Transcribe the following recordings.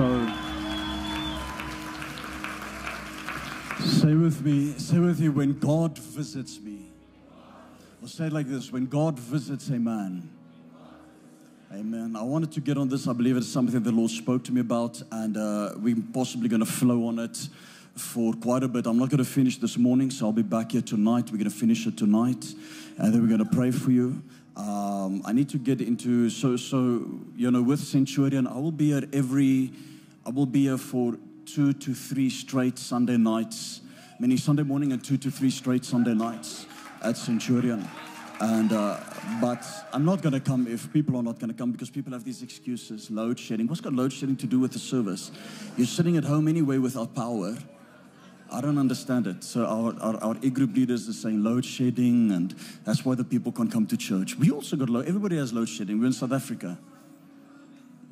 So, say with me, say with you, when God visits me. Or say it like this when God visits a man. Amen. I wanted to get on this. I believe it's something the Lord spoke to me about, and uh, we're possibly going to flow on it for quite a bit. I'm not going to finish this morning, so I'll be back here tonight. We're going to finish it tonight, and then we're going to pray for you. Um, I need to get into so so you know with Centurion. I will be here every. I will be here for two to three straight Sunday nights, meaning Sunday morning and two to three straight Sunday nights at Centurion. And uh, but I'm not going to come if people are not going to come because people have these excuses. Load shedding. What's got load shedding to do with the service? You're sitting at home anyway without power. I don't understand it. So our, our, our e-group leaders are saying load shedding, and that's why the people can't come to church. We also got load. Everybody has load shedding. We're in South Africa.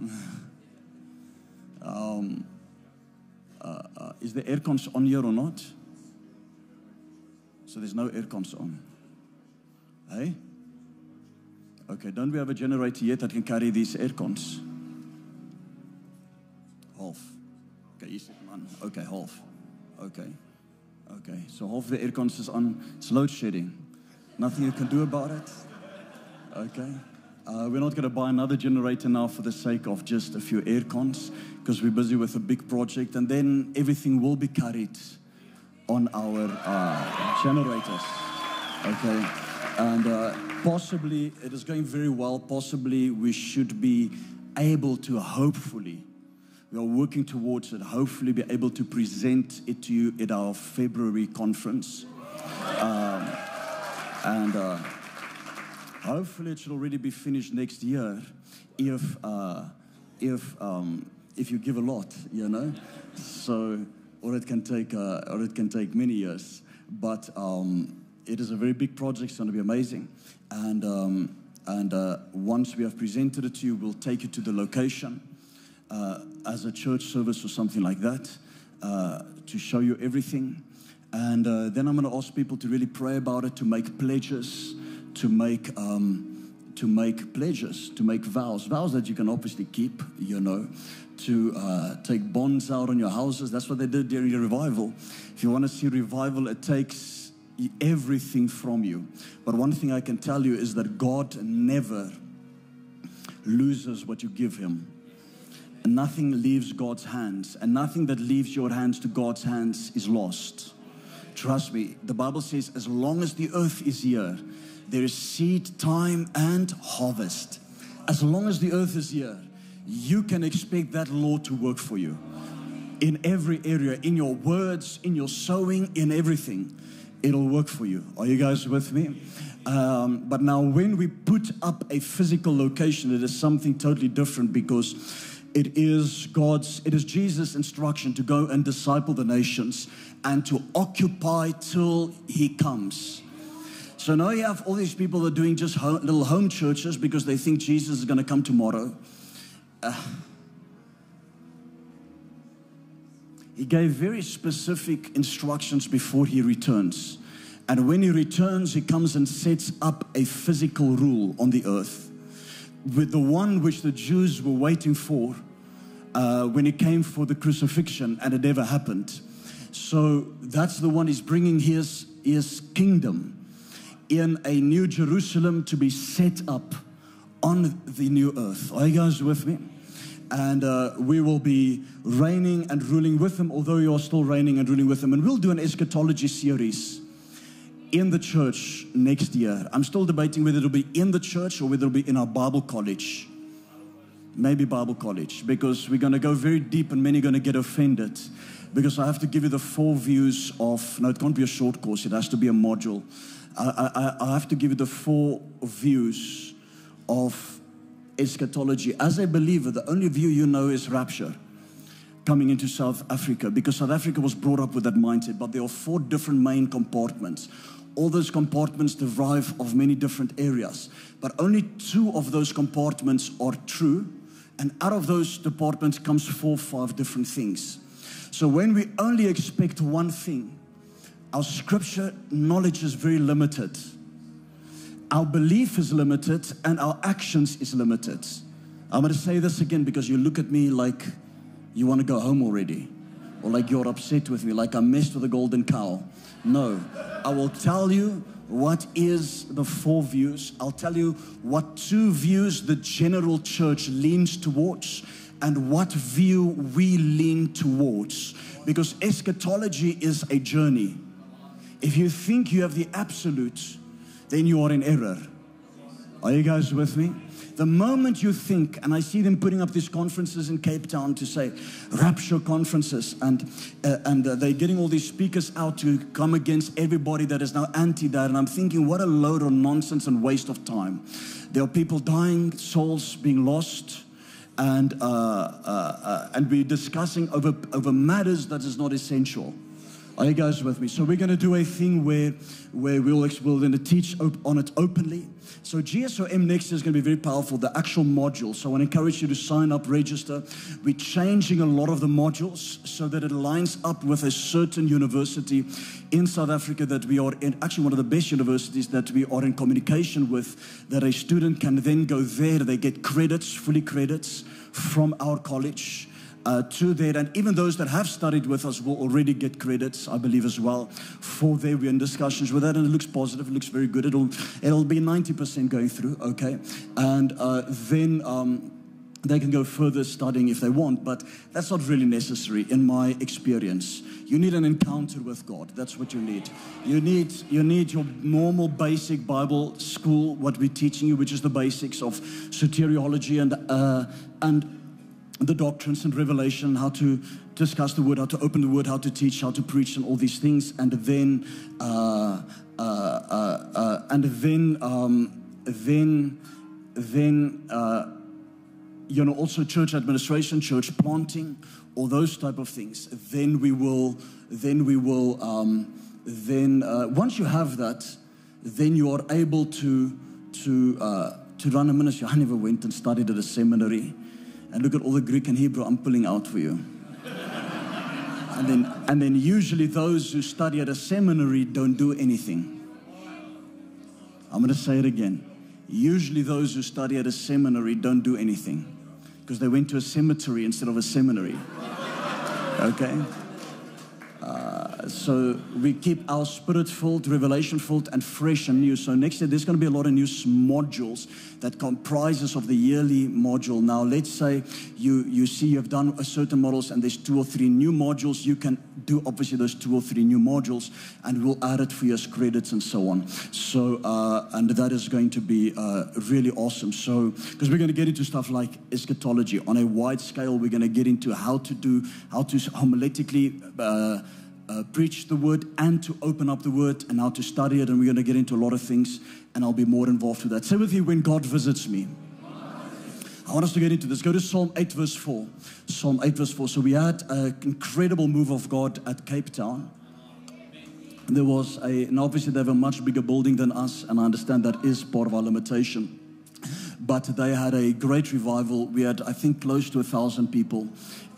um, uh, uh, is the air cons on here or not? So there's no air cons on. Hey? Okay, don't we have a generator yet that can carry these air cons? Half. Okay, you said man. Okay, half. Okay. Okay, so half the air cons is on. It's load shedding. Nothing you can do about it. Okay. Uh, we're not going to buy another generator now for the sake of just a few air cons because we're busy with a big project, and then everything will be carried on our uh, generators. Okay. And uh, possibly it is going very well. Possibly we should be able to, hopefully, we are working towards it, hopefully, be able to present it to you at our February conference. Um, and uh, hopefully, it should already be finished next year if, uh, if, um, if you give a lot, you know? So, or it can take, uh, or it can take many years. But um, it is a very big project. It's going to be amazing. And, um, and uh, once we have presented it to you, we'll take you to the location uh, as a church service or something like that uh, to show you everything. And uh, then I'm going to ask people to really pray about it, to make pledges, to make. Um, to make pledges, to make vows, vows that you can obviously keep, you know, to uh, take bonds out on your houses. That's what they did during the revival. If you want to see revival, it takes everything from you. But one thing I can tell you is that God never loses what you give Him. And nothing leaves God's hands, and nothing that leaves your hands to God's hands is lost. Trust me, the Bible says, as long as the earth is here, there is seed time and harvest. As long as the earth is here, you can expect that law to work for you in every area, in your words, in your sowing, in everything. It'll work for you. Are you guys with me? Um, but now, when we put up a physical location, it is something totally different because it is God's, it is Jesus' instruction to go and disciple the nations and to occupy till He comes. So now you have all these people that are doing just home, little home churches because they think Jesus is going to come tomorrow. Uh, he gave very specific instructions before he returns. And when he returns, he comes and sets up a physical rule on the earth with the one which the Jews were waiting for uh, when it came for the crucifixion, and it never happened. So that's the one he's bringing his, his kingdom in a new Jerusalem to be set up on the new earth. Are you guys with me? And uh, we will be reigning and ruling with him, although you're still reigning and ruling with him. And we'll do an eschatology series in the church next year. I'm still debating whether it'll be in the church or whether it'll be in our Bible college. Maybe Bible college, because we're going to go very deep and many are going to get offended. Because I have to give you the four views of, no, it can't be a short course, it has to be a module. I, I, I have to give you the four views of eschatology. As a believer, the only view you know is rapture coming into South Africa because South Africa was brought up with that mindset. But there are four different main compartments. All those compartments derive of many different areas, but only two of those compartments are true. And out of those departments comes four, five different things. So when we only expect one thing, our scripture knowledge is very limited. Our belief is limited and our actions is limited. I'm going to say this again because you look at me like you want to go home already. Or like you're upset with me, like I messed with the golden cow. No, I will tell you what is the four views. I'll tell you what two views the general church leans towards and what view we lean towards. Because eschatology is a journey. If you think you have the absolute, then you are in error. Are you guys with me? The moment you think, and I see them putting up these conferences in Cape Town to say rapture conferences, and uh, and uh, they're getting all these speakers out to come against everybody that is now anti that, and I'm thinking, what a load of nonsense and waste of time. There are people dying, souls being lost, and uh, uh, uh and we're discussing over over matters that is not essential. Are you guys with me? So we're going to do a thing where, where we'll, we'll going to teach on it openly. So GSOM next is going to be very powerful, the actual module. So I want to encourage you to sign up, register. We're changing a lot of the modules so that it lines up with a certain university in South Africa that we are in, actually one of the best universities that we are in communication with, that a student can then go there. They get credits, fully credits from our college uh, to that. And even those that have studied with us will already get credits, I believe, as well, for there. We're in discussions with that, and it looks positive. It looks very good. It'll, it'll be 90% going through, okay? And uh, then. Um, they can go further studying if they want, but that's not really necessary in my experience. You need an encounter with God. That's what you need. You need you need your normal basic Bible school, what we're teaching you, which is the basics of soteriology and uh, and the doctrines and revelation, how to discuss the word, how to open the word, how to teach, how to preach, and all these things, and then, uh, uh, uh, uh and then, um, then, then, uh, you know, also church administration, church planting, all those type of things. Then we will, then we will, um, then uh, once you have that, then you are able to to to run a ministry. I never went and studied at a seminary and look at all the Greek and Hebrew I'm pulling out for you. and then, and then usually those who study at a seminary don't do anything. I'm going to say it again. Usually those who study at a seminary don't do anything because they went to a cemetery instead of a seminary. Okay? So we keep our spirit filled, revelation filled, and fresh and new. So next year there's going to be a lot of new modules that comprises of the yearly module. Now let's say you you see you've done a certain models and there's two or three new modules. You can do obviously those two or three new modules, and we'll add it for your credits and so on. So uh, and that is going to be uh, really awesome. So because we're going to get into stuff like eschatology on a wide scale, we're going to get into how to do how to homiletically. Uh, uh, preach the word and to open up the word and how to study it. And we're going to get into a lot of things, and I'll be more involved with that. Say with you, when God visits me. I want us to get into this. Go to Psalm 8, verse 4. Psalm 8, verse 4. So we had an incredible move of God at Cape Town. There was a, and obviously they have a much bigger building than us, and I understand that is part of our limitation. But they had a great revival. We had, I think, close to a thousand people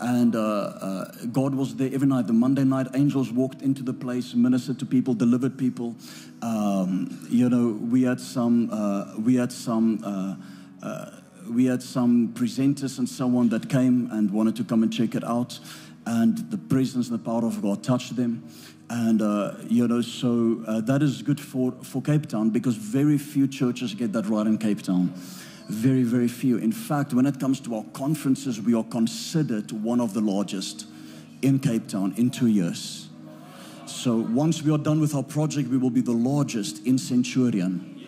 and uh, uh, God was there every night. The Monday night, angels walked into the place, ministered to people, delivered people. Um, you know, we had some, uh, we had some, uh, uh, we had some presenters and so on that came and wanted to come and check it out. And the presence and the power of God touched them. And, uh, you know, so that is good for, for Cape Town because very few churches get that right in Cape Town. Very, very few. In fact, when it comes to our conferences, we are considered one of the largest in Cape Town in two years. So once we are done with our project, we will be the largest in Centurion.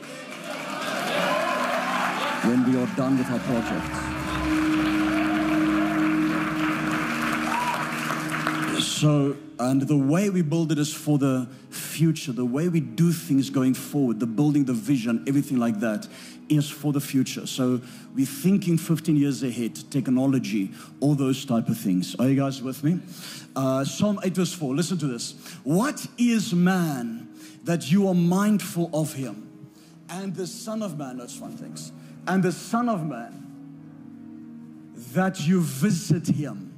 When we are done with our project. So, and the way we build it is for the future. The way we do things going forward, the building, the vision, everything like that is for the future. So we're thinking 15 years ahead, technology, all those type of things. Are you guys with me? Uh, Psalm 8 verse 4, listen to this. What is man that you are mindful of him? And the son of man, that's one thing. And the son of man that you visit him.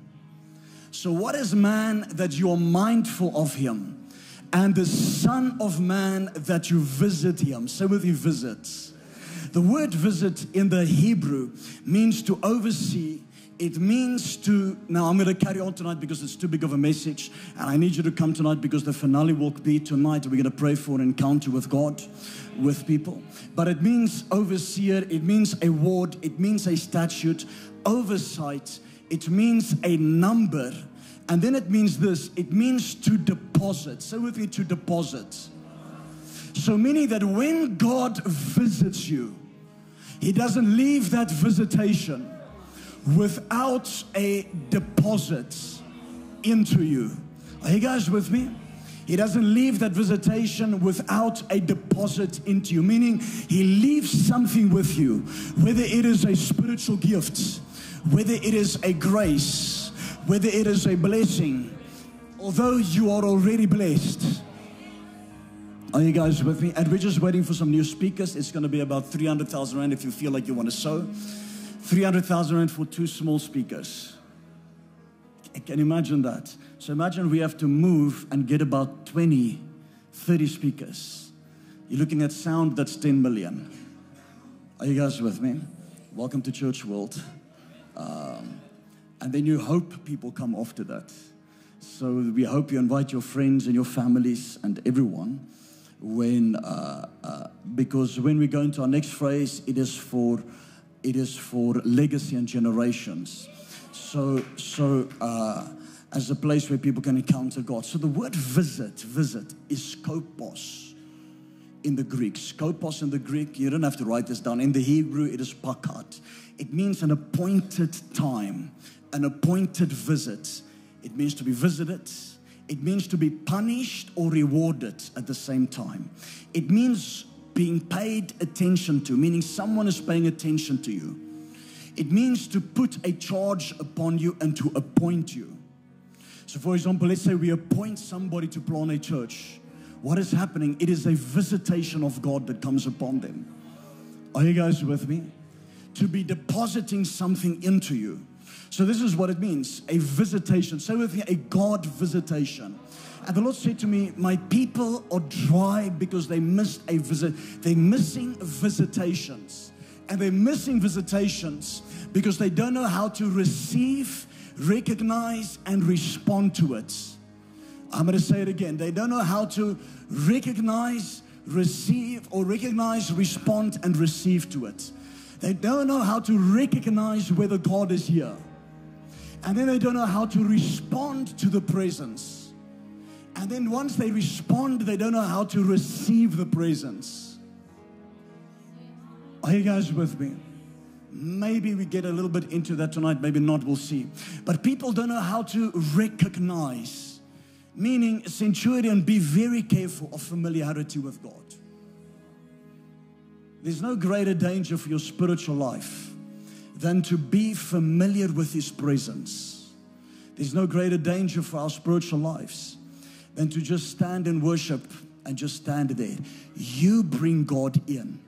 So what is man that you are mindful of him? And the son of man that you visit him. Say with you, visits. The word visit in the Hebrew means to oversee, It means to, now I'm going to carry on tonight because it's too big of a message. And I need you to come tonight because the finale will be tonight. We're going to pray for an encounter with God, with people. But it means overseer, it means a ward, it means a statute, oversight, it means a number. And then it means this it means to deposit. Say with me, to deposit. So, meaning that when God visits you, He doesn't leave that visitation without a deposit into you. Are you guys with me? He doesn't leave that visitation without a deposit into you, meaning he leaves something with you, whether it is a spiritual gift, whether it is a grace, whether it is a blessing, although you are already blessed. Are you guys with me? And we're just waiting for some new speakers. It's going to be about 300,000 Rand if you feel like you want to sow. 300,000 Rand for two small speakers. I can imagine that. So imagine we have to move and get about 20, 30 speakers. You're looking at sound that's 10 million. Are you guys with me? Welcome to Church World. Um, and then you hope people come after that. So we hope you invite your friends and your families and everyone when uh, uh, because when we go into our next phrase, it is for it is for legacy and generations. So, so uh, as a place where people can encounter God. So the word visit, visit, is skopos in the Greek. Skopos in the Greek, you don't have to write this down. In the Hebrew, it is pakat. It means an appointed time, an appointed visit. It means to be visited. It means to be punished or rewarded at the same time. It means being paid attention to, meaning someone is paying attention to you. It means to put a charge upon you and to appoint you. So, for example, let's say we appoint somebody to plant a church. What is happening? It is a visitation of God that comes upon them. Are you guys with me? To be depositing something into you. So, this is what it means a visitation. Say with me, a God visitation. And the Lord said to me, My people are dry because they missed a visit. They're missing visitations. And they're missing visitations because they don't know how to receive, recognize, and respond to it. I'm going to say it again. They don't know how to recognize, receive, or recognize, respond, and receive to it. They don't know how to recognize whether God is here. And then they don't know how to respond to the presence. And then once they respond, they don't know how to receive the presence. Are you guys with me? Maybe we get a little bit into that tonight, maybe not, we'll see. But people don't know how to recognize, meaning, centurion, be very careful of familiarity with God. There's no greater danger for your spiritual life than to be familiar with His presence. There's no greater danger for our spiritual lives than to just stand and worship and just stand there. You bring God in.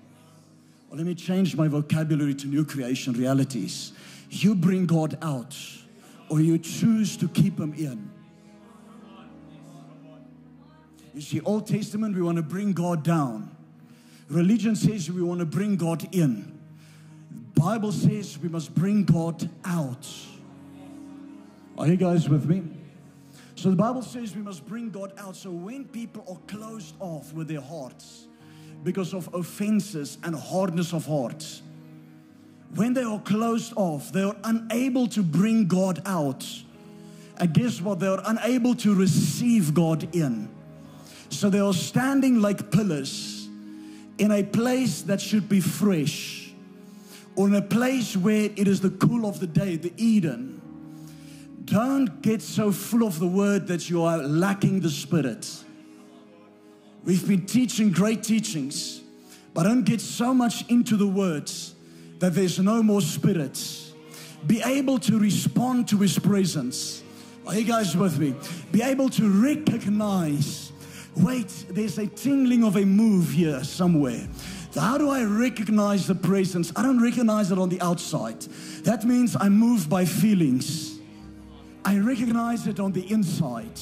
Well, let me change my vocabulary to new creation realities. You bring God out, or you choose to keep Him in. You see, Old Testament, we want to bring God down. Religion says we want to bring God in. Bible says we must bring God out. Are you guys with me? So the Bible says we must bring God out. So when people are closed off with their hearts because of offenses and hardness of heart, when they are closed off, they are unable to bring God out. And guess what? They are unable to receive God in. So they are standing like pillars in a place that should be fresh, or in a place where it is the cool of the day, the Eden don't get so full of the word that you are lacking the spirit. We've been teaching great teachings, but don't get so much into the words that there's no more spirit. Be able to respond to his presence. Are you guys with me? Be able to recognize wait, there's a tingling of a move here somewhere. How do I recognize the presence? I don't recognize it on the outside. That means I'm moved by feelings. I recognize it on the inside.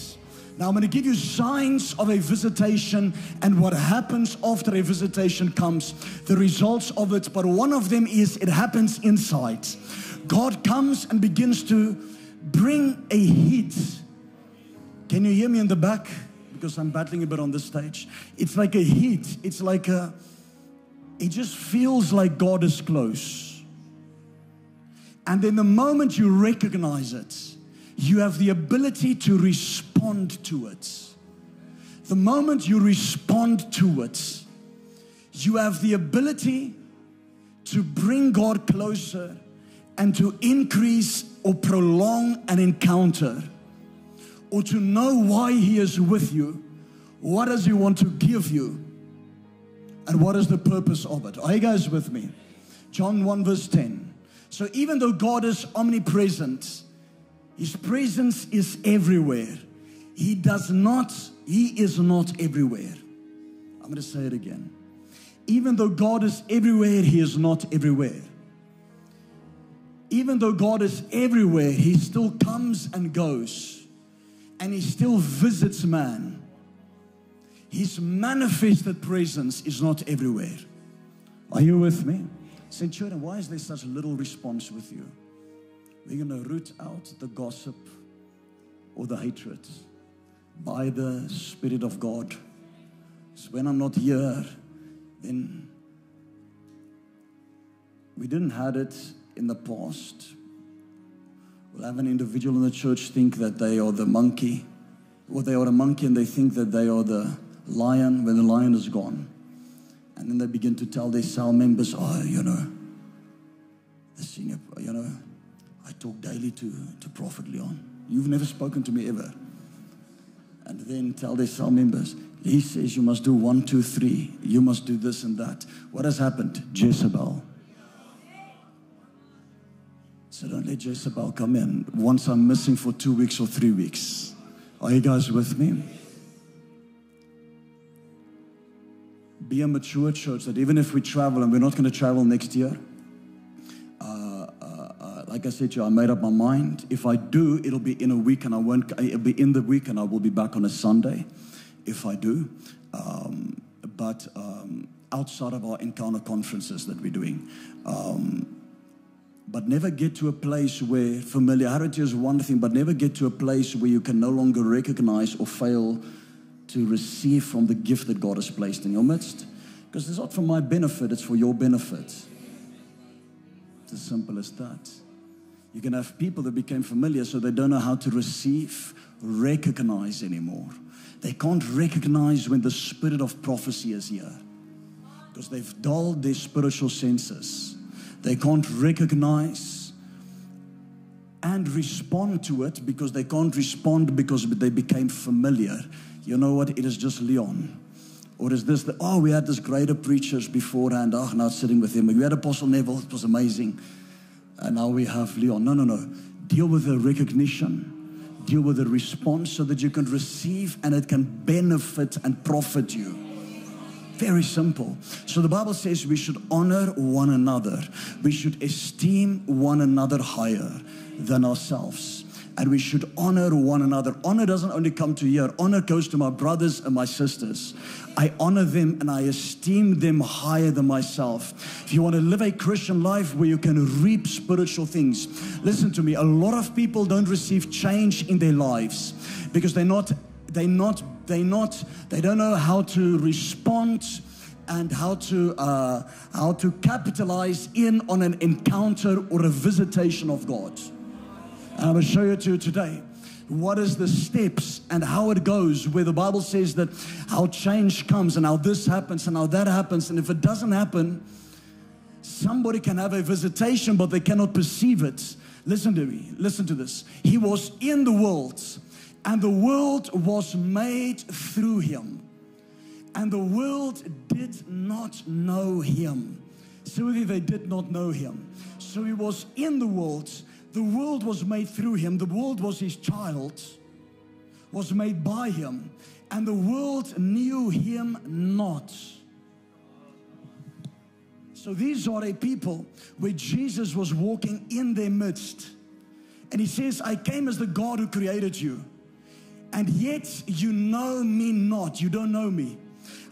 Now, I'm going to give you signs of a visitation and what happens after a visitation comes, the results of it. But one of them is it happens inside. God comes and begins to bring a heat. Can you hear me in the back? Because I'm battling a bit on this stage. It's like a heat. It's like a, it just feels like God is close. And then the moment you recognize it, you have the ability to respond to it. The moment you respond to it, you have the ability to bring God closer and to increase or prolong an encounter or to know why He is with you. What does He want to give you? And what is the purpose of it? Are you guys with me? John 1, verse 10. So even though God is omnipresent, His presence is everywhere. He does not, He is not everywhere. I'm going to say it again. Even though God is everywhere, He is not everywhere. Even though God is everywhere, He still comes and goes, and He still visits man. His manifested presence is not everywhere. Are you with me? Centurion, why is there such little response with you? We're going to root out the gossip or the hatred by the Spirit of God. So when I'm not here, then we didn't have it in the past. We'll have an individual in the church think that they are the monkey, or they are a monkey and they think that they are the lion when the lion is gone. And then they begin to tell their cell members, oh, you know, the senior, you know, I talk daily to, to Prophet Leon. You've never spoken to me ever. And then tell their cell members, he says you must do one, two, three. You must do this and that. What has happened? Jezebel. So don't let Jezebel come in once I'm missing for two weeks or three weeks. Are you guys with me? Be a mature church that even if we travel, and we're not going to travel next year, uh, uh, uh, like I said to you, I made up my mind. If I do, it'll be in a week, and I won't. It'll be in the week, and I will be back on a Sunday, if I do. Um, but um, outside of our encounter conferences that we're doing, um, but never get to a place where familiarity is one thing, but never get to a place where you can no longer recognize or fail to receive from the gift that God has placed in your midst. Because it's not for my benefit, it's for your benefit. It's as simple as that. You can have people that became familiar so they don't know how to receive, recognize anymore. They can't recognize when the spirit of prophecy is here because they've dulled their spiritual senses. They can't recognize and respond to it because they can't respond because they became familiar you know what? It is just Leon. Or is this the, oh, we had this greater preachers beforehand. Oh, now sitting with him. We had Apostle Neville. It was amazing. And now we have Leon. No, no, no. Deal with the recognition. Deal with the response so that you can receive and it can benefit and profit you. Very simple. So the Bible says we should honor one another. We should esteem one another higher than ourselves and we should honor one another. Honor doesn't only come to here, honor goes to my brothers and my sisters. I honor them and I esteem them higher than myself. If you want to live a Christian life where you can reap spiritual things, listen to me. A lot of people don't receive change in their lives because they're not, they're not, they're not, they don't know how to respond and how to uh, how to capitalize in on an encounter or a visitation of God. And I'm going to show you to today what is the steps and how it goes where the bible says that how change comes and how this happens and how that happens. And if it doesn't happen somebody can have a visitation but they cannot perceive it. Listen to me listen to this. He was in the world and the world was made through him and the world did not know him so they did not know him so he was in the world the world was made through him, the world was his child, was made by him, and the world knew him not. So these are a people where Jesus was walking in their midst. And he says, I came as the God who created you. And yet you know me not. You don't know me.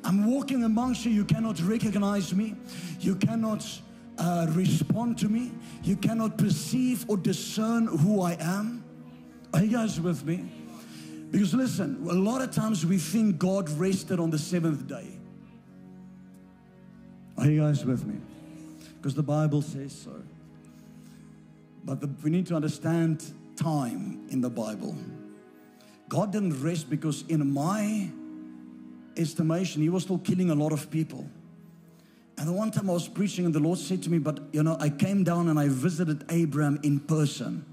I'm walking amongst you. You cannot recognize me. You cannot uh, respond to me. You cannot perceive or discern who I am. Are you guys with me? Because listen, a lot of times we think God rested on the seventh day. Are you guys with me? Because the Bible says so. But the, we need to understand time in the Bible. God didn't rest because, in my estimation, He was still killing a lot of people. And the one time I was preaching, and the Lord said to me, But you know, I came down and I visited Abraham in person.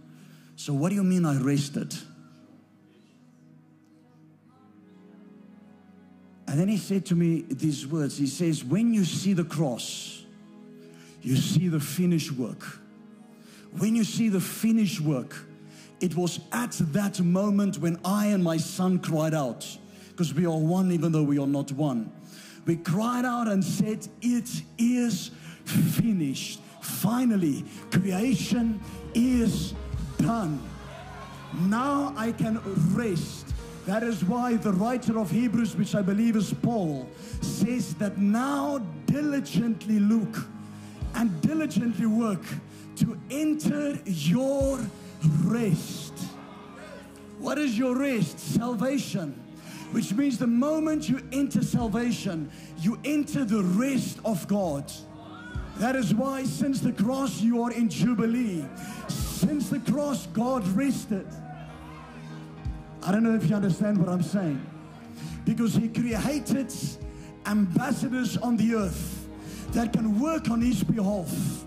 So, what do you mean I rested? And then he said to me these words He says, When you see the cross, you see the finished work. When you see the finished work, it was at that moment when I and my son cried out, because we are one even though we are not one. We cried out and said, It is finished. Finally, creation is done. Now I can rest. That is why the writer of Hebrews, which I believe is Paul, says that now diligently look and diligently work to enter your rest. What is your rest? Salvation. Which means the moment you enter salvation, you enter the rest of God. That is why since the cross you are in Jubilee. Since the cross, God rested. I don't know if you understand what I'm saying. Because He created ambassadors on the earth that can work on His behalf.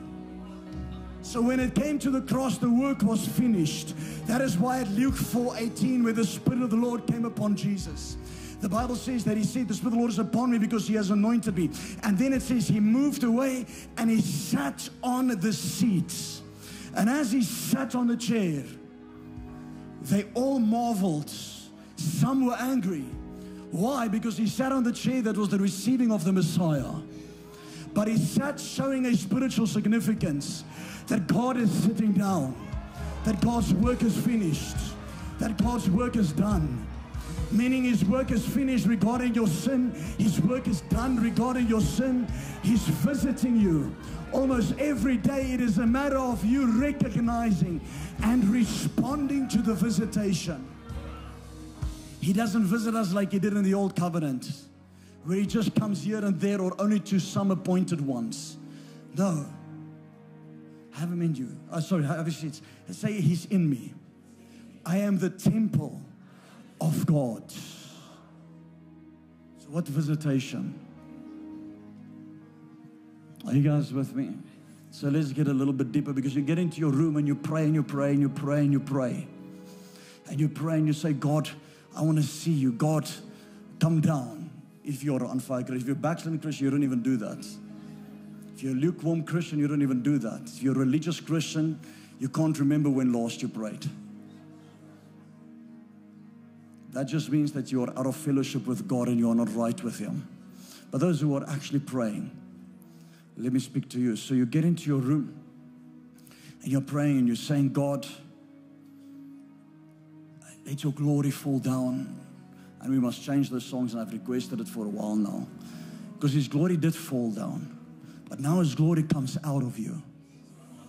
So when it came to the cross, the work was finished. That is why at Luke 4:18, where the Spirit of the Lord came upon Jesus. The Bible says that he said, The Spirit of the Lord is upon me because he has anointed me. And then it says he moved away and he sat on the seat. And as he sat on the chair, they all marveled. Some were angry. Why? Because he sat on the chair that was the receiving of the Messiah. But he sat showing a spiritual significance that God is sitting down, that God's work is finished, that God's work is done. Meaning his work is finished regarding your sin. His work is done regarding your sin. He's visiting you. Almost every day it is a matter of you recognizing and responding to the visitation. He doesn't visit us like he did in the old covenant, where he just comes here and there or only to some appointed ones. No have him in you. Oh, sorry, seat. Say he's in me. I am the temple of God. So what visitation? Are you guys with me? So let's get a little bit deeper because you get into your room and you pray and you pray and you pray and you pray. And you pray and you say, God, I want to see you. God, come down. If you're on fire if you're backsliding Christian, you don't even do that. You're a lukewarm Christian, you don't even do that. If you're a religious Christian, you can't remember when last you prayed. That just means that you are out of fellowship with God and you are not right with Him. But those who are actually praying, let me speak to you. So you get into your room and you're praying and you're saying, God, let your glory fall down. And we must change those songs, and I've requested it for a while now. Because His glory did fall down. But now his glory comes out of you.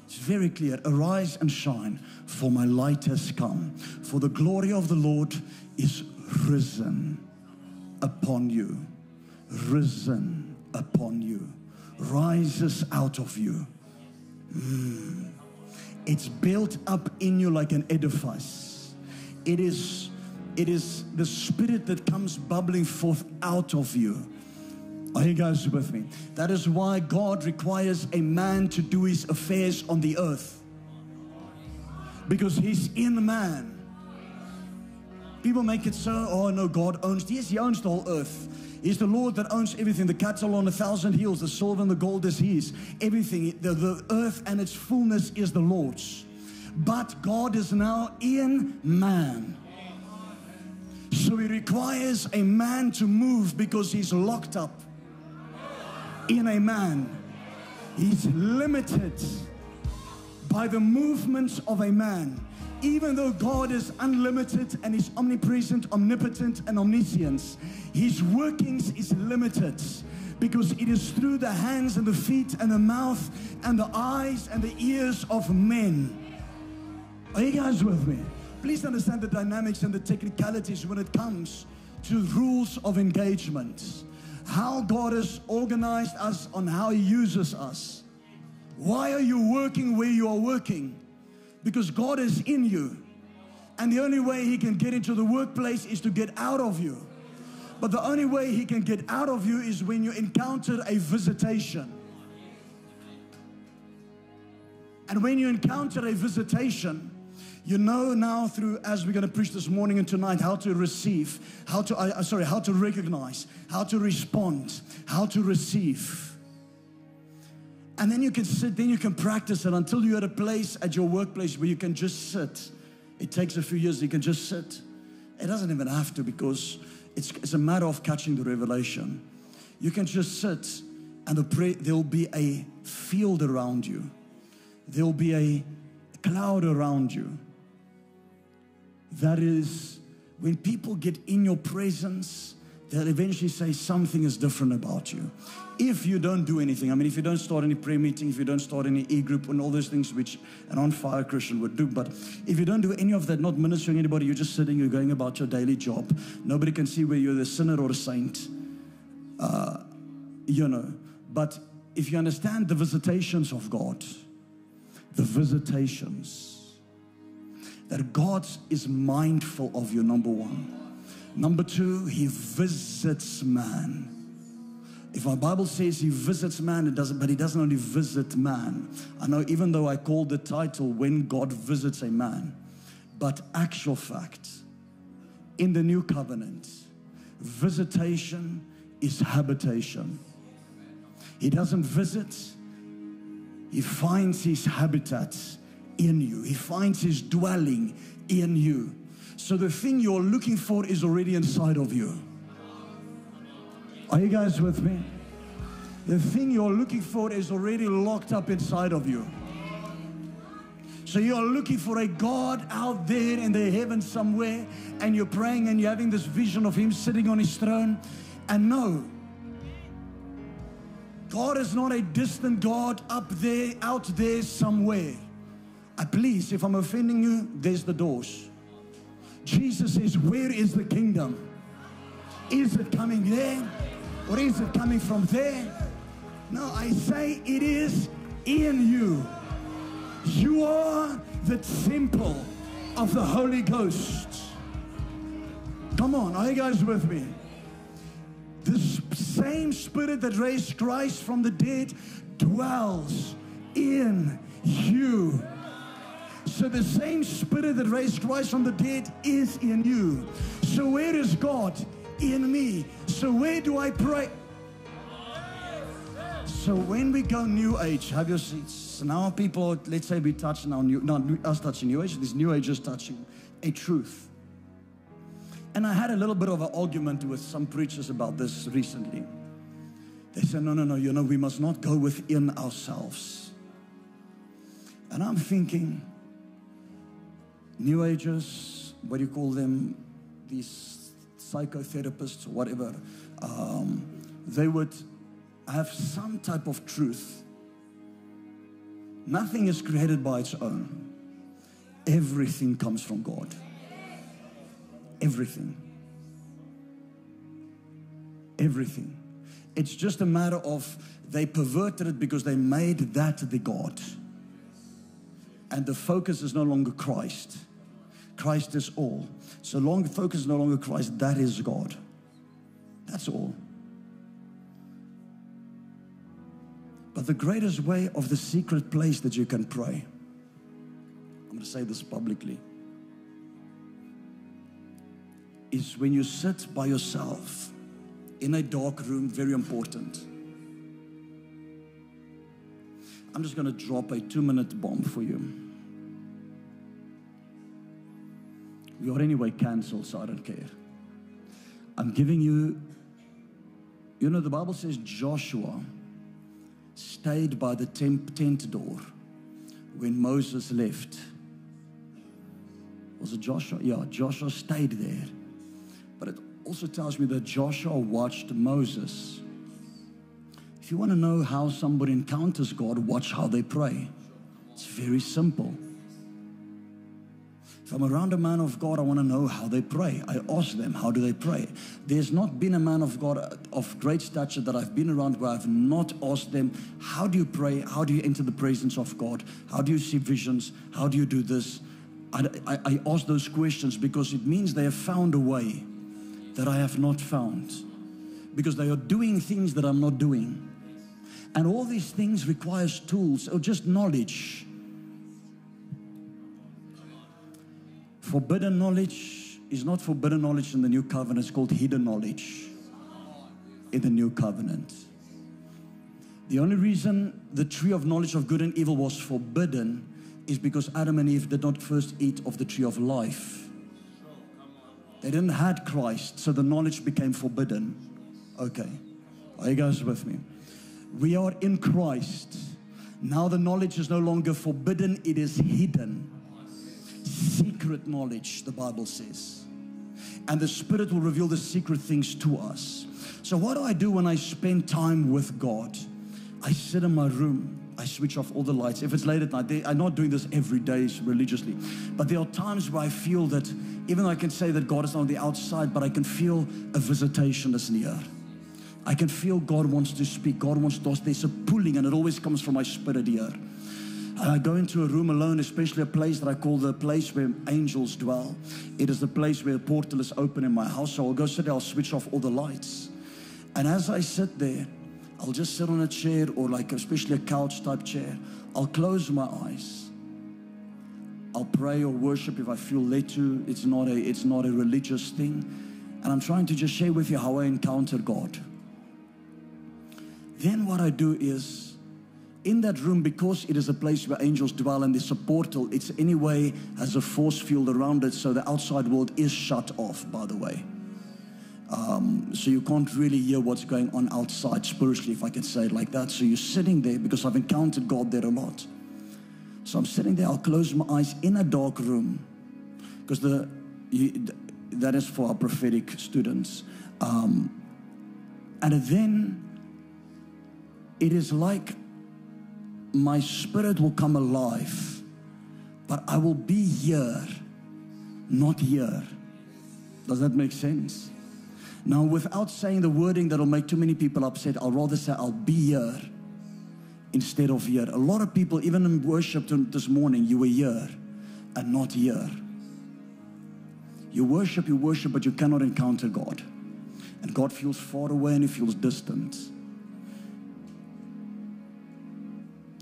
It's very clear. Arise and shine, for my light has come. For the glory of the Lord is risen upon you. Risen upon you. Rises out of you. Mm. It's built up in you like an edifice. It is, it is the spirit that comes bubbling forth out of you are you guys with me? That is why God requires a man to do his affairs on the earth. Because he's in man. People make it so, oh no, God owns. Yes, he owns the whole earth. He's the Lord that owns everything. The cattle on a thousand hills, the silver and the gold is his. Everything, the, the earth and its fullness is the Lord's. But God is now in man. So he requires a man to move because he's locked up in a man. He's limited by the movements of a man. Even though God is unlimited and is omnipresent, omnipotent, and omniscient, His workings is limited Because it is through the hands and the feet and the mouth and the eyes and the ears of men. Are you guys with me? Please understand the dynamics and the technicalities when it comes to rules of engagement. How God has organized us on how He uses us. Why are you working where you are working? Because God is in you. And the only way He can get into the workplace is to get out of you. But the only way He can get out of you is when you encounter a visitation. And when you encounter a visitation, you know now through as we're going to preach this morning and tonight how to receive, how to I, uh, sorry, how to recognize, how to respond, how to receive. And then you can sit, then you can practice it until you're at a place at your workplace where you can just sit. It takes a few years, you can just sit. It doesn't even have to because it's, it's a matter of catching the revelation. You can just sit and the pray, there'll be a field around you, there'll be a cloud around you. That is, when people get in your presence, they'll eventually say something is different about you. If you don't do anything, I mean, if you don't start any prayer meeting, if you don't start any e group, and all those things which an on fire Christian would do, but if you don't do any of that, not ministering anybody, you're just sitting, you're going about your daily job. Nobody can see whether you're a sinner or a saint. Uh, you know, but if you understand the visitations of God, the visitations, that God is mindful of you, number one. Number two, He visits man. If my Bible says He visits man, it doesn't, but He doesn't only visit man. I know, even though I called the title When God Visits a Man, but actual fact, in the new covenant, visitation is habitation. He doesn't visit, He finds His habitat in you, He finds His dwelling in you. So the thing you're looking for is already inside of you. Are you guys with me? The thing you're looking for is already locked up inside of you. So you're looking for a God out there in the heavens somewhere, and you're praying and you're having this vision of Him sitting on His throne. And no, God is not a distant God up there, out there somewhere. Please, if I'm offending you, there's the doors. Jesus says, Where is the kingdom? Is it coming there? Or is it coming from there? No, I say it is in you. You are the temple of the Holy Ghost. Come on, are you guys with me? The same spirit that raised Christ from the dead dwells in you. So the same spirit that raised Christ from the dead is in you. So where is God? In me. So where do I pray? So when we go new age, have your seats. So now people, let's say we touch now, new, not us touching new age, this new age is touching a truth. And I had a little bit of an argument with some preachers about this recently. They said, no, no, no, you know, we must not go within ourselves. And I'm thinking, New Agers, what do you call them? These psychotherapists, whatever. Um, they would have some type of truth. Nothing is created by its own. Everything comes from God. Everything. Everything. It's just a matter of they perverted it because they made that the God. And the focus is no longer Christ. Christ is all. So long focus no longer Christ, that is God. That's all. But the greatest way of the secret place that you can pray, I'm going to say this publicly, is when you sit by yourself in a dark room, very important. I'm just going to drop a two minute bomb for you. Are anyway cancelled, so I don't care. I'm giving you, you know, the Bible says Joshua stayed by the tent door when Moses left. Was it Joshua? Yeah, Joshua stayed there. But it also tells me that Joshua watched Moses If you want to know how somebody encounters God, watch how they pray. It's very simple. If I'm around a man of God, I want to know how they pray. I ask them, how do they pray? There's not been a man of God uh, of great stature that I've been around where I've not asked them, how do you pray? How do you enter the presence of God? How do you see visions? How do you do this? I, I, I ask those questions because it means they have found a way that I have not found. Because they are doing things that I'm not doing. And all these things requires tools or just knowledge. Forbidden knowledge is not forbidden knowledge in the new covenant, it's called hidden knowledge in the new covenant. The only reason the tree of knowledge of good and evil was forbidden is because Adam and Eve did not first eat of the tree of life. They didn't had Christ, so the knowledge became forbidden. Okay. Are you guys with me? We are in Christ. Now the knowledge is no longer forbidden, it is hidden. Secret knowledge, the Bible says. And the Spirit will reveal the secret things to us. So, what do I do when I spend time with God? I sit in my room. I switch off all the lights. If it's late at night, they, I'm not doing this every day religiously. But there are times where I feel that, even though I can say that God is on the outside, but I can feel a visitation is near. I can feel God wants to speak. God wants to, there's a pulling, and it always comes from my spirit here. I go into a room alone, especially a place that I call the place where angels dwell. It is the place where a portal is open in my house. So I'll go sit there, I'll switch off all the lights. And as I sit there, I'll just sit on a chair or like especially a couch type chair. I'll close my eyes. I'll pray or worship if I feel led to. It's not a it's not a religious thing. And I'm trying to just share with you how I encounter God. Then what I do is in that room, because it is a place where angels dwell and there's a portal, it's anyway has a force field around it, so the outside world is shut off, by the way. Um, so you can't really hear what's going on outside spiritually, if I can say it like that. So you're sitting there because I've encountered God there a lot. So I'm sitting there, I'll close my eyes in a dark room because the you, that is for our prophetic students. Um, and then it is like my spirit will come alive, but I will be here, not here. Does that make sense? Now, without saying the wording that'll make too many people upset, I'll rather say I'll be here instead of here. A lot of people, even in worship this morning, you were here and not here. You worship, you worship, but you cannot encounter God. And God feels far away and He feels distant.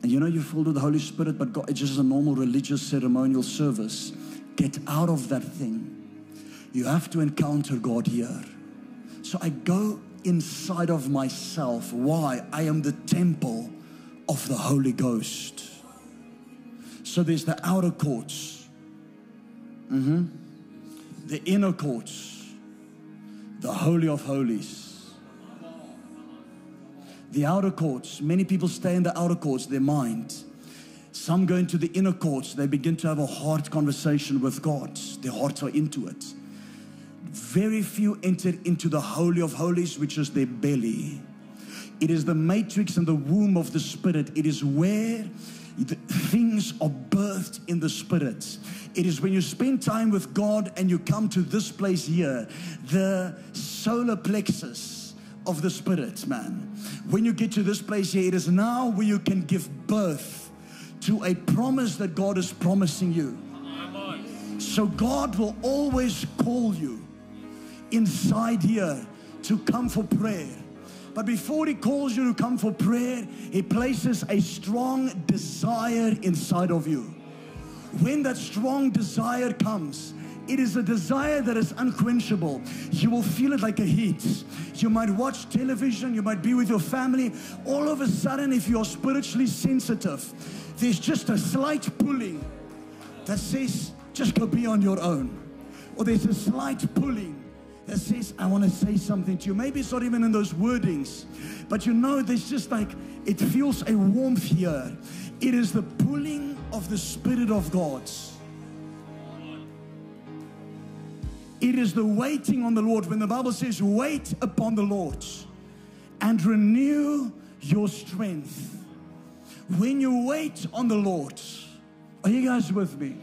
And you know you're filled with the Holy Spirit, but God, it's just a normal religious ceremonial service. Get out of that thing. You have to encounter God here. So I go inside of myself. Why? I am the temple of the Holy Ghost. So there's the outer courts, mm-hmm. the inner courts, the Holy of Holies the outer courts. Many people stay in the outer courts, their mind. Some go into the inner courts. They begin to have a heart conversation with God. Their hearts are into it. Very few enter into the Holy of Holies, which is their belly. It is the matrix and the womb of the Spirit. It is where things are birthed in the Spirit. It is when you spend time with God and you come to this place here, the solar plexus of the Spirit, man. When you get to this place here, it is now where you can give birth to a promise that God is promising you. So God will always call you inside here to come for prayer. But before He calls you to come for prayer, He places a strong desire inside of you. When that strong desire comes, it is a desire that is unquenchable. You will feel it like a heat. You might watch television, you might be with your family. All of a sudden, if you're spiritually sensitive, there's just a slight pulling that says, just go be on your own. Or there's a slight pulling that says, I want to say something to you. Maybe it's not even in those wordings, but you know, there's just like, it feels a warmth here. It is the pulling of the Spirit of God. It is the waiting on the Lord. When the Bible says, wait upon the Lord and renew your strength. When you wait on the Lord, are you guys with me?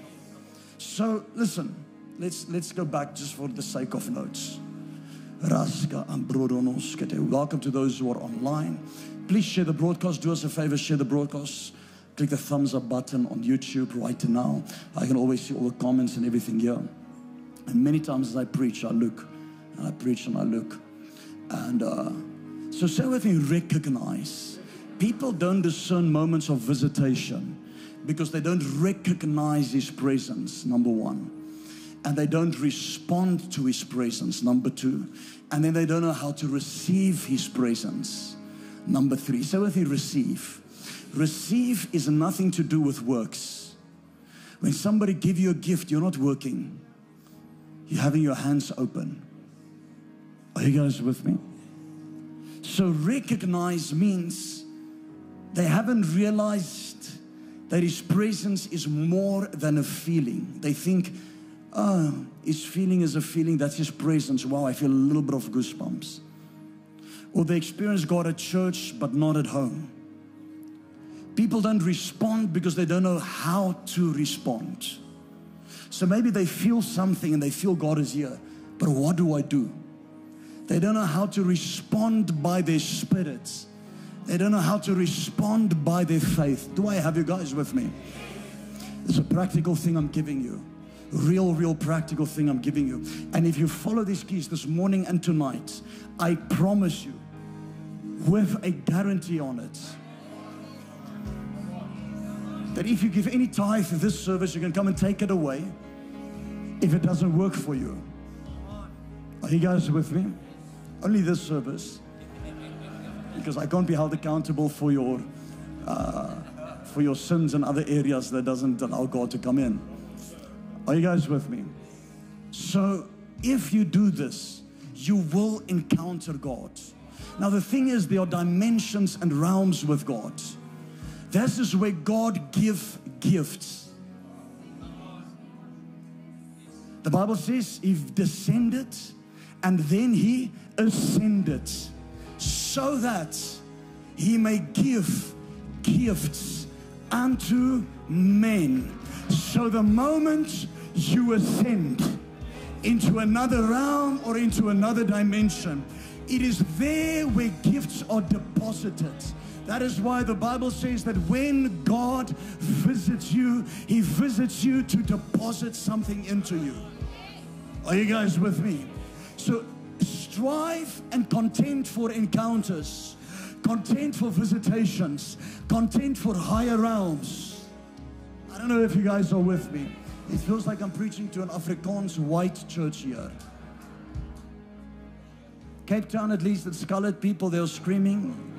So listen, let's let's go back just for the sake of notes. Raska Ambrodonoskete. Welcome to those who are online. Please share the broadcast. Do us a favor, share the broadcast. Click the thumbs up button on YouTube right now. I can always see all the comments and everything here. And many times as I preach, I look and I preach and I look. And uh, so, say with me, recognize. People don't discern moments of visitation because they don't recognize His presence, number one. And they don't respond to His presence, number two. And then they don't know how to receive His presence, number three. Say with me, receive. Receive is nothing to do with works. When somebody give you a gift, you're not working. You're having your hands open. Are you guys with me? So recognize means they haven't realized that his presence is more than a feeling. They think, oh, his feeling is a feeling, that's his presence. Wow, I feel a little bit of goosebumps. Or they experience God at church, but not at home. People don't respond because they don't know how to respond. So maybe they feel something and they feel God is here, but what do I do? They don't know how to respond by their spirits. They don't know how to respond by their faith. Do I have you guys with me? It's a practical thing I'm giving you. Real, real practical thing I'm giving you. And if you follow these keys this morning and tonight, I promise you, with a guarantee on it, that if you give any tithe to this service, you can come and take it away if it doesn't work for you. Are you guys with me? Only this service. Because I can't be held accountable for your uh, for your sins and other areas that doesn't allow God to come in. Are you guys with me? So if you do this, you will encounter God. Now the thing is, there are dimensions and realms with God. This is where God give gifts. The Bible says he descended and then he ascended so that he may give gifts unto men. So the moment you ascend into another realm or into another dimension, it is there where gifts are deposited. That is why the Bible says that when God visits you, He visits you to deposit something into you. Are you guys with me? So strive and contend for encounters, contend for visitations, contend for higher realms. I don't know if you guys are with me. It feels like I'm preaching to an Afrikaans white church here. Cape Town, at least, it's colored people, they're screaming,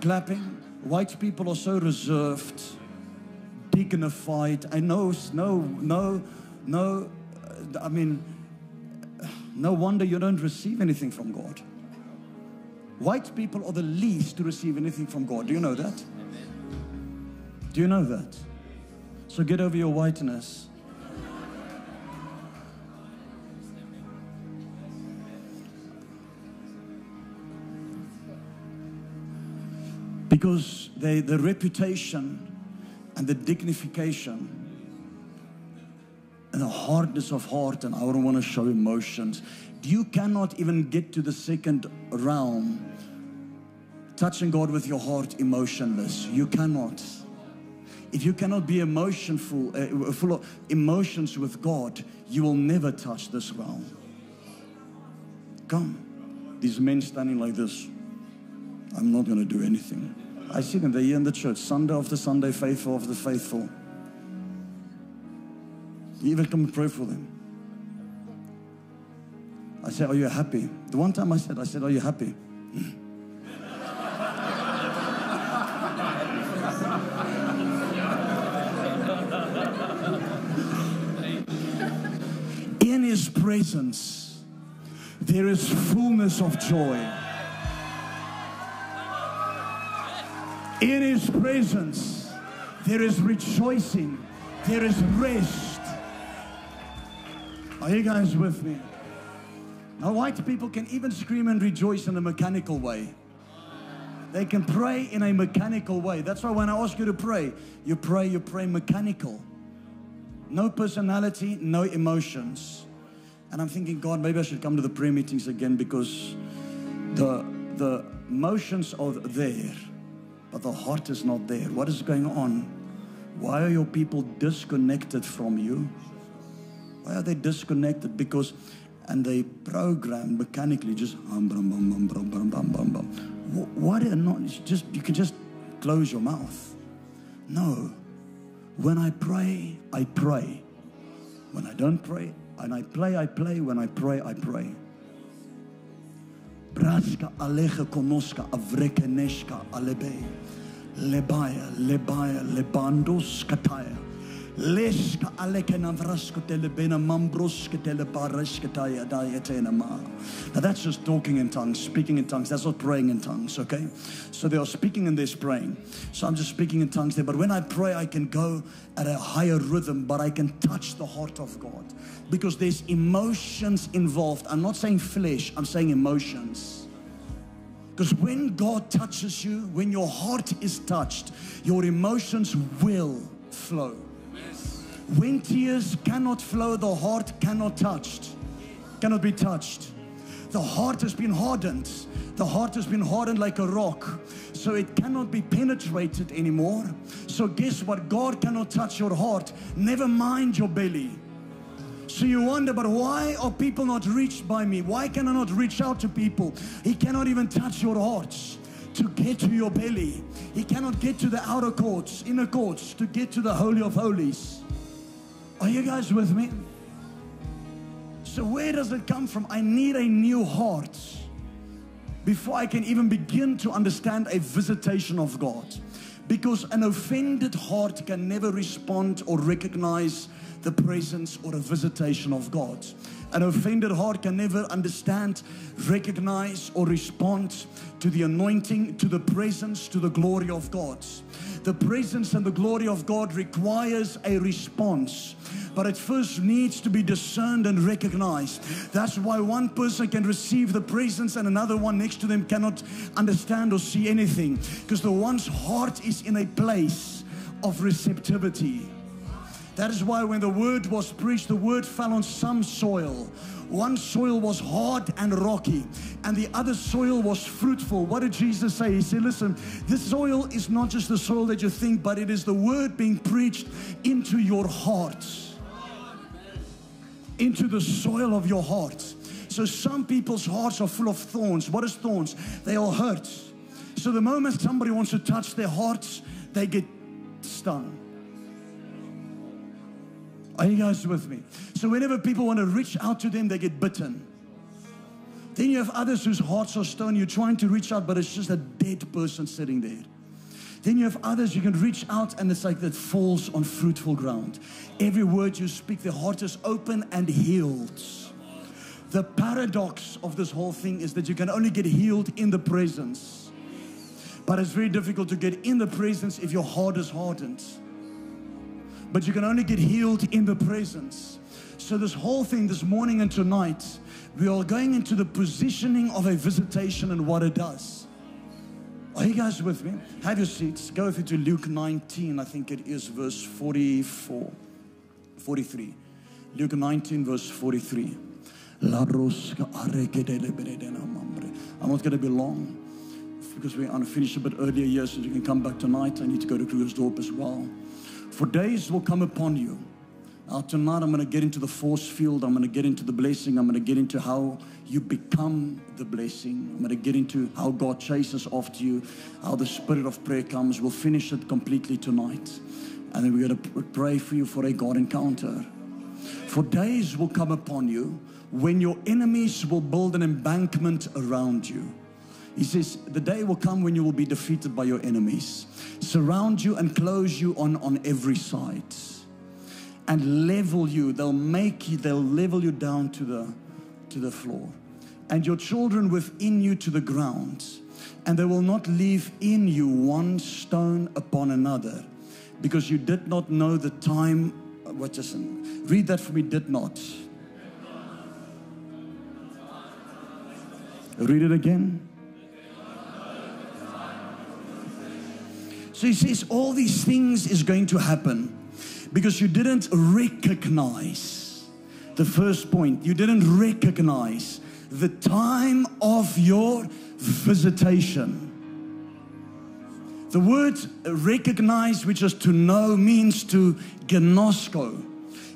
clapping. White people are so reserved, dignified. I know, no, no, no. uh, I mean, no wonder you don't receive anything from God. White people are the least to receive anything from God. Do you know that? Do you know that? So get over your whiteness. Because they, the reputation and the dignification and the hardness of heart, and I don't want to show emotions. You cannot even get to the second realm, touching God with your heart emotionless. You cannot. If you cannot be emotionful, uh, full of emotions with God, you will never touch this realm. Come. These men standing like this. I'm not going to do anything. I see them. They're here in the church, Sunday after Sunday, faithful of the faithful. You even come and pray for them. I said, Are you happy? The one time I said, I said, Are you happy? In his presence, there is fullness of joy. In his presence, there is rejoicing, there is rest. Are you guys with me? Now, white people can even scream and rejoice in a mechanical way. They can pray in a mechanical way. That's why when I ask you to pray, you pray, you pray mechanical. No personality, no emotions. And I'm thinking, God, maybe I should come to the prayer meetings again because the, the motions are there, but the heart is not there. What is going on? Why are your people disconnected from you? Why are they disconnected? Because, and they program mechanically just hum, brum, bum, bum, brum, brum, bum, bum, bum. Wh- What are not, just, you can just close your mouth. No. When I pray, I pray. When I don't pray, and I play, I play. When I pray, I pray. Praska aleha konoska avrekeneška alebej. Lebaja, lebaja, lebandos kataya. Leska aleke navrasko telebena mambroske telebareskataya dayetena ma. Now that's just talking in tongues, speaking in tongues. That's not praying in tongues, okay? So they are speaking and they're praying. So I'm just speaking in tongues there. But when I pray, I can go at a higher rhythm, but I can touch the heart of God. Because there's emotions involved. I'm not saying flesh, I'm saying emotions. Because when God touches you, when your heart is touched, your emotions will flow. When tears cannot flow, the heart cannot touched, cannot be touched. The heart has been hardened. The heart has been hardened like a rock. So it cannot be penetrated anymore. So guess what? God cannot touch your heart. Never mind your belly. So you wonder, but why are people not reached by me? Why can I not reach out to people? He cannot even touch your hearts to get to your belly. He cannot get to the outer courts, inner courts, to get to the Holy of Holies. Are you guys with me? So where does it come from? I need a new heart before I can even begin to understand a visitation of God. Because an offended heart can never respond or recognize the presence or a visitation of God. An offended heart can never understand, recognize, or respond to the anointing, to the presence, to the glory of God. The presence and the glory of God requires a response, but it first needs to be discerned and recognized. That's why one person can receive the presence and another one next to them cannot understand or see anything, because the one's heart is in a place of receptivity. That is why when the word was preached, the word fell on some soil. One soil was hard and rocky, and the other soil was fruitful. What did Jesus say? He said, Listen, this soil is not just the soil that you think, but it is the word being preached into your heart, into the soil of your heart. So some people's hearts are full of thorns. What is thorns? They are hurt. So the moment somebody wants to touch their hearts, they get stung. Are you guys with me? So whenever people want to reach out to them, they get bitten. Then you have others whose hearts are stone. You're trying to reach out, but it's just a dead person sitting there. Then you have others you can reach out, and it's like that falls on fruitful ground. Every word you speak, the heart is open and healed. The paradox of this whole thing is that you can only get healed in the presence. But it's very difficult to get in the presence if your heart is hardened but you can only get healed in the presence. So, this whole thing this morning and tonight, we are going into the positioning of a visitation and what it does. Are you guys with me? Have your seats. Go with me to Luke 19, I think it is verse 44, 43. Luke 19, verse 43. I'm not going to be long because we're going to finish a bit earlier here so you can come back tonight. I need to go to Krugersdorp as well. For days will come upon you. Now, tonight I'm going to get into the force field. I'm going to get into the blessing. I'm going to get into how you become the blessing. I'm going to get into how God chases after you, how the spirit of prayer comes. We'll finish it completely tonight. And then we're going to pray for you for a God encounter. For days will come upon you when your enemies will build an embankment around you. He says, The day will come when you will be defeated by your enemies, surround you and close you on, on every side, and level you. They'll make you, they'll level you down to the, to the floor, and your children within you to the ground. And they will not leave in you one stone upon another, because you did not know the time. Uh, what just read that for me? Did not. Read it again. So he says all these things is going to happen because you didn't recognize the first point. You didn't recognize the time of your visitation. The word recognize, which is to know, means to gnosko.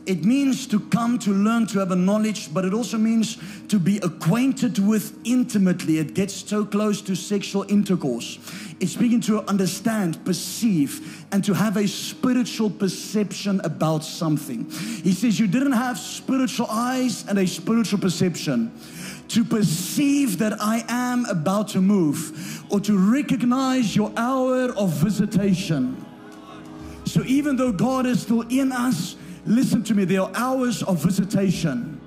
It means to come, to learn, to have a knowledge, but it also means to be acquainted with intimately. It gets so close to sexual intercourse. It's speaking to understand, perceive, and to have a spiritual perception about something. He says, You didn't have spiritual eyes and a spiritual perception to perceive that I am about to move or to recognize your hour of visitation. So even though God is still in us, listen to me, there are hours of visitation.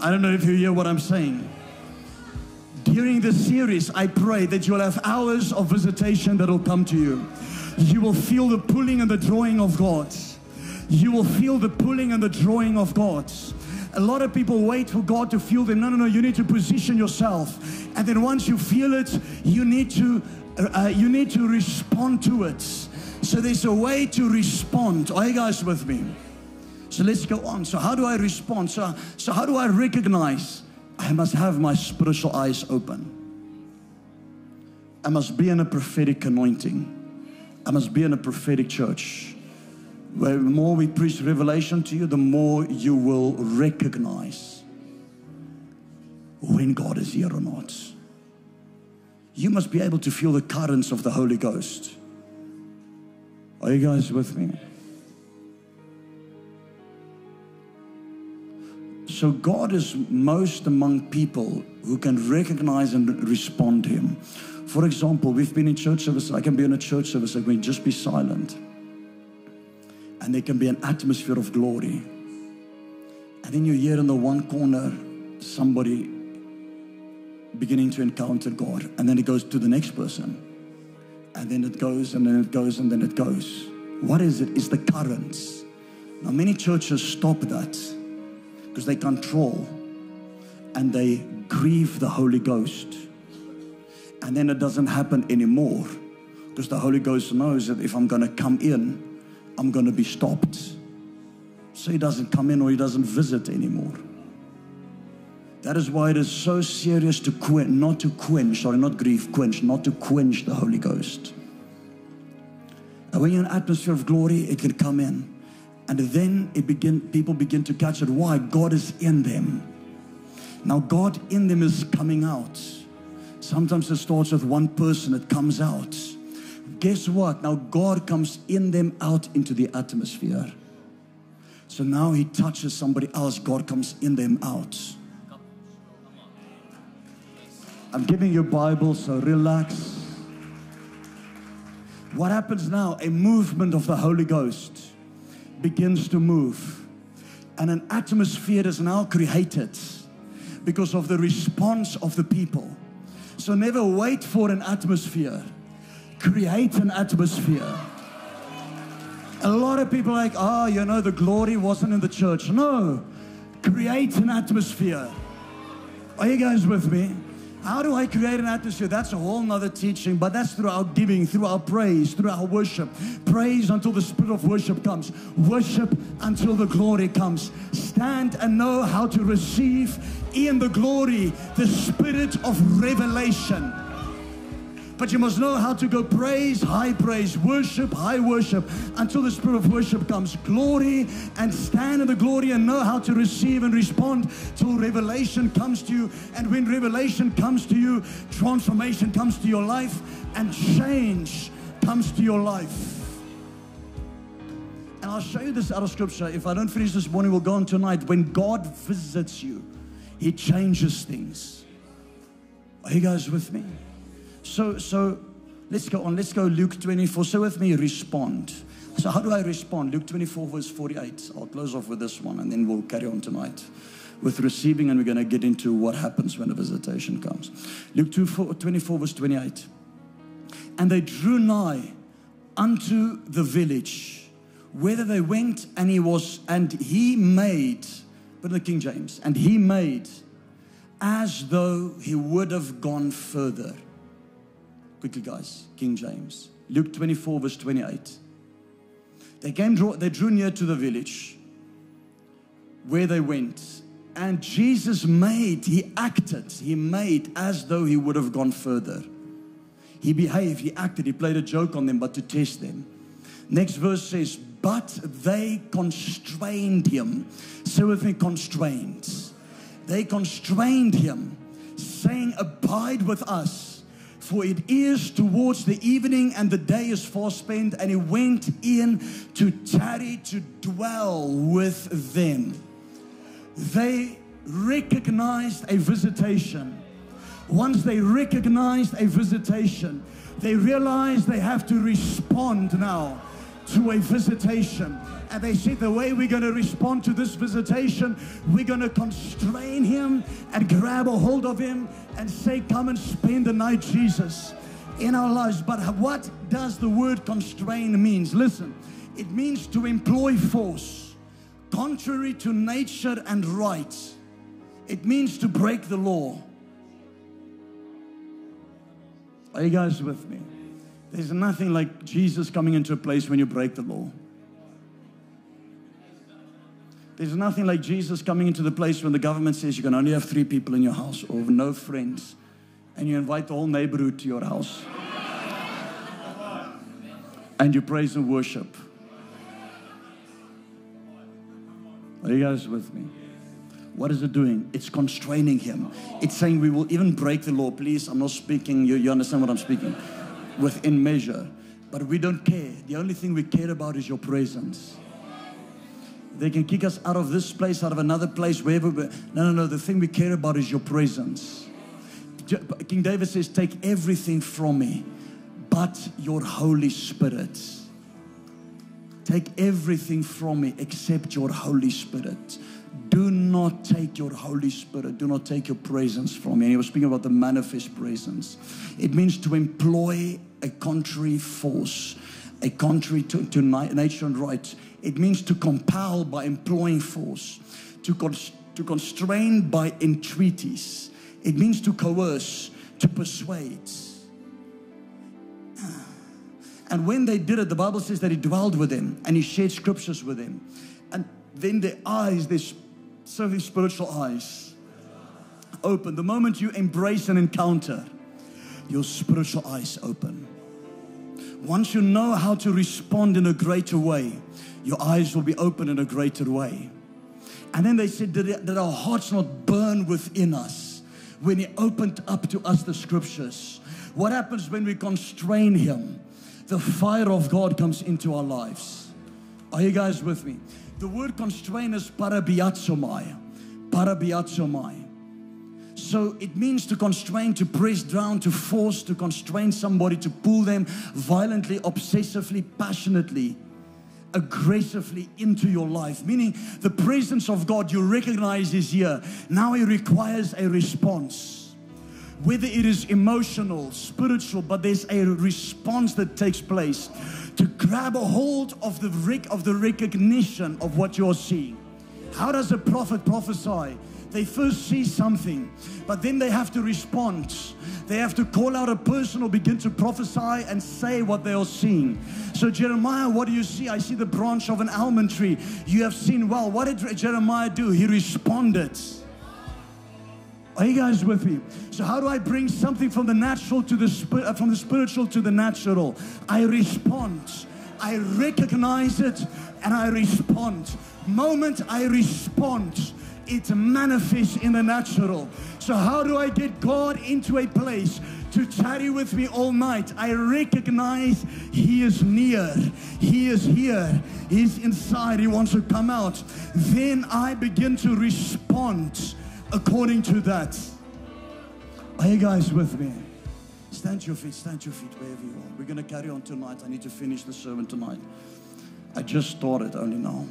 I don't know if you hear what I'm saying. During this series, I pray that you'll have hours of visitation that will come to you. You will feel the pulling and the drawing of God. You will feel the pulling and the drawing of God. A lot of people wait for God to feel them. No, no, no. You need to position yourself, and then once you feel it, you need to uh, uh, you need to respond to it. So there's a way to respond. Are you guys with me? So let's go on. So how do I respond? So so how do I recognize? I must have my spiritual eyes open. I must be in a prophetic anointing. I must be in a prophetic church. Where the more we preach revelation to you, the more you will recognize when God is here or not. You must be able to feel the currents of the Holy Ghost. Are you guys with me? So, God is most among people who can recognize and respond to Him. For example, we've been in church service. I can be in a church service. I can just be silent and there can be an atmosphere of glory. And then you hear in the one corner somebody beginning to encounter God, and then it goes to the next person, and then it goes, and then it goes, and then it goes. What is it? It's the currents. Now, many churches stop that because they control and they grieve the Holy Ghost. And then it doesn't happen anymore because the Holy Ghost knows that if I'm going to come in, I'm going to be stopped. So he doesn't come in or he doesn't visit anymore. That is why it is so serious to quench, not to quench, sorry, not grief, quench, not to quench the Holy Ghost. And when you're in an atmosphere of glory, it can come in. And then it begin, people begin to catch it. Why? God is in them. Now, God in them is coming out. Sometimes it starts with one person, it comes out guess what? Now God comes in them out into the atmosphere. So now he touches somebody else, God comes in them out. I'm giving you Bible, so relax. What happens now? A movement of the Holy Ghost begins to move. And an atmosphere is now created because of the response of the people. So never wait for an atmosphere create an atmosphere. A lot of people like, oh, you know, the glory wasn't in the church. No, create an atmosphere. Are you guys with me? How do I create an atmosphere? That's a whole nother teaching, but that's through our giving, through our praise, through our worship. Praise until the spirit of worship comes. Worship until the glory comes. Stand and know how to receive in the glory the spirit of revelation. But you must know how to go praise, high praise, worship, high worship, until the spirit of worship comes. Glory and stand in the glory and know how to receive and respond till revelation comes to you. And when revelation comes to you, transformation comes to your life and change comes to your life. And I'll show you this out of scripture. If I don't finish this morning, we'll go on tonight. When God visits you, He changes things. Are you guys with me? So, so let's go on. Let's go Luke 24. So with me, respond. So how do I respond? Luke 24, verse 48. I'll close off with this one and then we'll carry on tonight with receiving and we're going to get into what happens when a visitation comes. Luke 24, verse 28. And they drew nigh unto the village whither they went and he was, and he made, but the King James, and he made as though he would have gone further Quickly, guys. King James. Luke 24, verse 28. They came, they drew near to the village where they went. And Jesus made, he acted, he made as though he would have gone further. He behaved, he acted, he played a joke on them, but to test them. Next verse says, But they constrained him. Say with me, constrained. They constrained him, saying, Abide with us, for it is towards the evening, and the day is far spent. And he went in to tarry to dwell with them. They recognized a visitation. Once they recognized a visitation, they realized they have to respond now to a visitation. And they said, the way we're going to respond to this visitation, we're going to constrain him and grab a hold of him and say, Come and spend the night, Jesus, in our lives. But what does the word constrain means? Listen, it means to employ force contrary to nature and right. It means to break the law. Are you guys with me? There's nothing like Jesus coming into a place when you break the law. There's nothing like Jesus coming into the place when the government says you can only have three people in your house or no friends, and you invite the whole neighborhood to your house. and you praise and worship. Are you guys with me? What is it doing? It's constraining him. It's saying we will even break the law. Please, I'm not speaking, you, you understand what I'm speaking? Within measure. But we don't care. The only thing we care about is your presence. They can kick us out of this place, out of another place, wherever. We, no, no, no. The thing we care about is your presence. King David says, Take everything from me, but your Holy Spirit. Take everything from me except your Holy Spirit. Do not take your Holy Spirit. Do not take your presence from me. And he was speaking about the manifest presence. It means to employ a contrary force, a contrary to, to nature and right. It means to compel by employing force, to, to constrain by entreaties. It means to coerce, to persuade. Ah. And when they did it, the Bible says that he dwelled with them and he shared scriptures with them. And then their eyes, their serving spiritual eyes, open. The moment you embrace an encounter, your spiritual eyes open. Once you know how to respond in a greater way, your eyes will be open in a greater way. And then they said, it, our hearts not burn within us when He opened up to us the scriptures? What happens when we constrain Him? The fire of God comes into our lives. Are you guys with me? The word constrain is parabiatsomai. Parabiatsomai. So it means to constrain, to press down, to force, to constrain somebody, to pull them violently, obsessively, passionately, aggressively into your life. Meaning the presence of God you recognize is here. Now it requires a response. Whether it is emotional, spiritual, but there's a response that takes place to grab a hold of the, rec- of the recognition of what you're seeing. How does a prophet prophesy? They first see something, but then they have to respond. They have to call out a person or begin to prophesy and say what they are seeing. So, Jeremiah, what do you see? I see the branch of an almond tree. You have seen well. What did Jeremiah do? He responded. Are you guys with me? So how do I bring something from the natural to the uh, from the spiritual to the natural? I respond. I recognize it and I respond. Moment I respond, it manifests in the natural. So how do I get God into a place to tarry with me all night? I recognize He is near. He is here. He's inside. He wants to come out. Then I begin to respond according to that. Are you guys with me? Stand your feet, stand your feet wherever you are. We're going to carry on tonight. I need to finish the sermon tonight. I just started only now.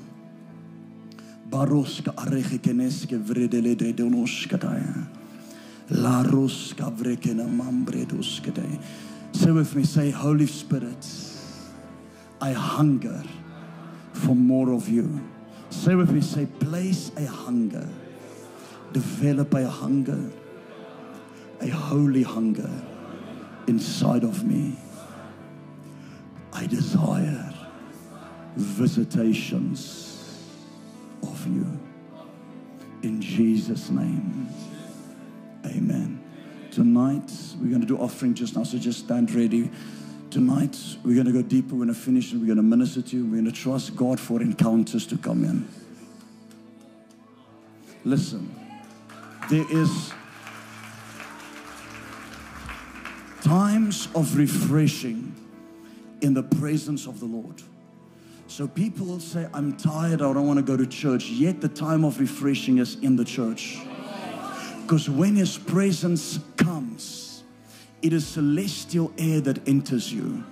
Baroska aregekeneske vredele de donoskataya. La roska vrekena mambredoskate. Say with me, say, Holy Spirit, I hunger for more of you. Say with me, say, place a hunger develop a hunger, a holy hunger inside of me. I desire visitations you. In Jesus' name, amen. Tonight, we're going to do offering just now, so just stand ready. Tonight, we're going to go deeper. We're going to finish and we're going to minister to you. We're going to trust God for encounters to come in. Listen, there is times of refreshing in the presence of the Lord. So people say, I'm tired, I don't want to go to church. Yet the time of refreshing is in the church. Because when His presence comes, it is celestial air that enters you.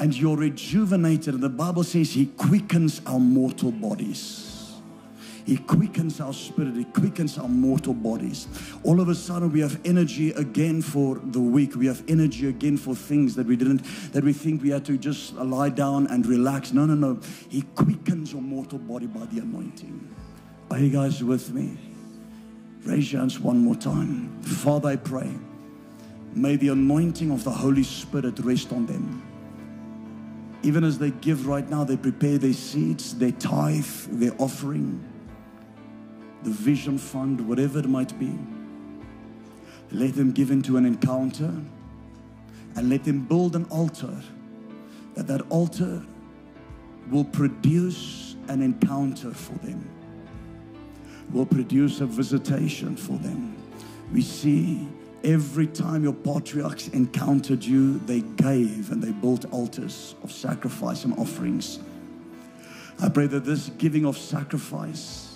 And you're rejuvenated. The Bible says He quickens our mortal bodies. He quickens our spirit, He quickens our mortal bodies. All of a sudden, we have energy again for the week. We have energy again for things that we didn't, that we think we had to just lie down and relax. No, no, no. He quickens your mortal body by the anointing. Are you guys with me? Raise your hands one more time. Father, I pray. May the anointing of the Holy Spirit rest on them. Even as they give right now, they prepare their seeds, their tithe, their offering the vision fund, whatever it might be. Let them give into an encounter and let them build an altar. That that altar will produce an encounter for them, will produce a visitation for them. We see every time your patriarchs encountered you, they gave and they built altars of sacrifice and offerings. I pray that this giving of sacrifice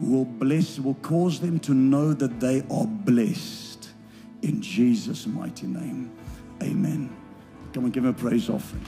will bless, will cause them to know that they are blessed in Jesus' mighty name. Amen. Come and give him a praise offering.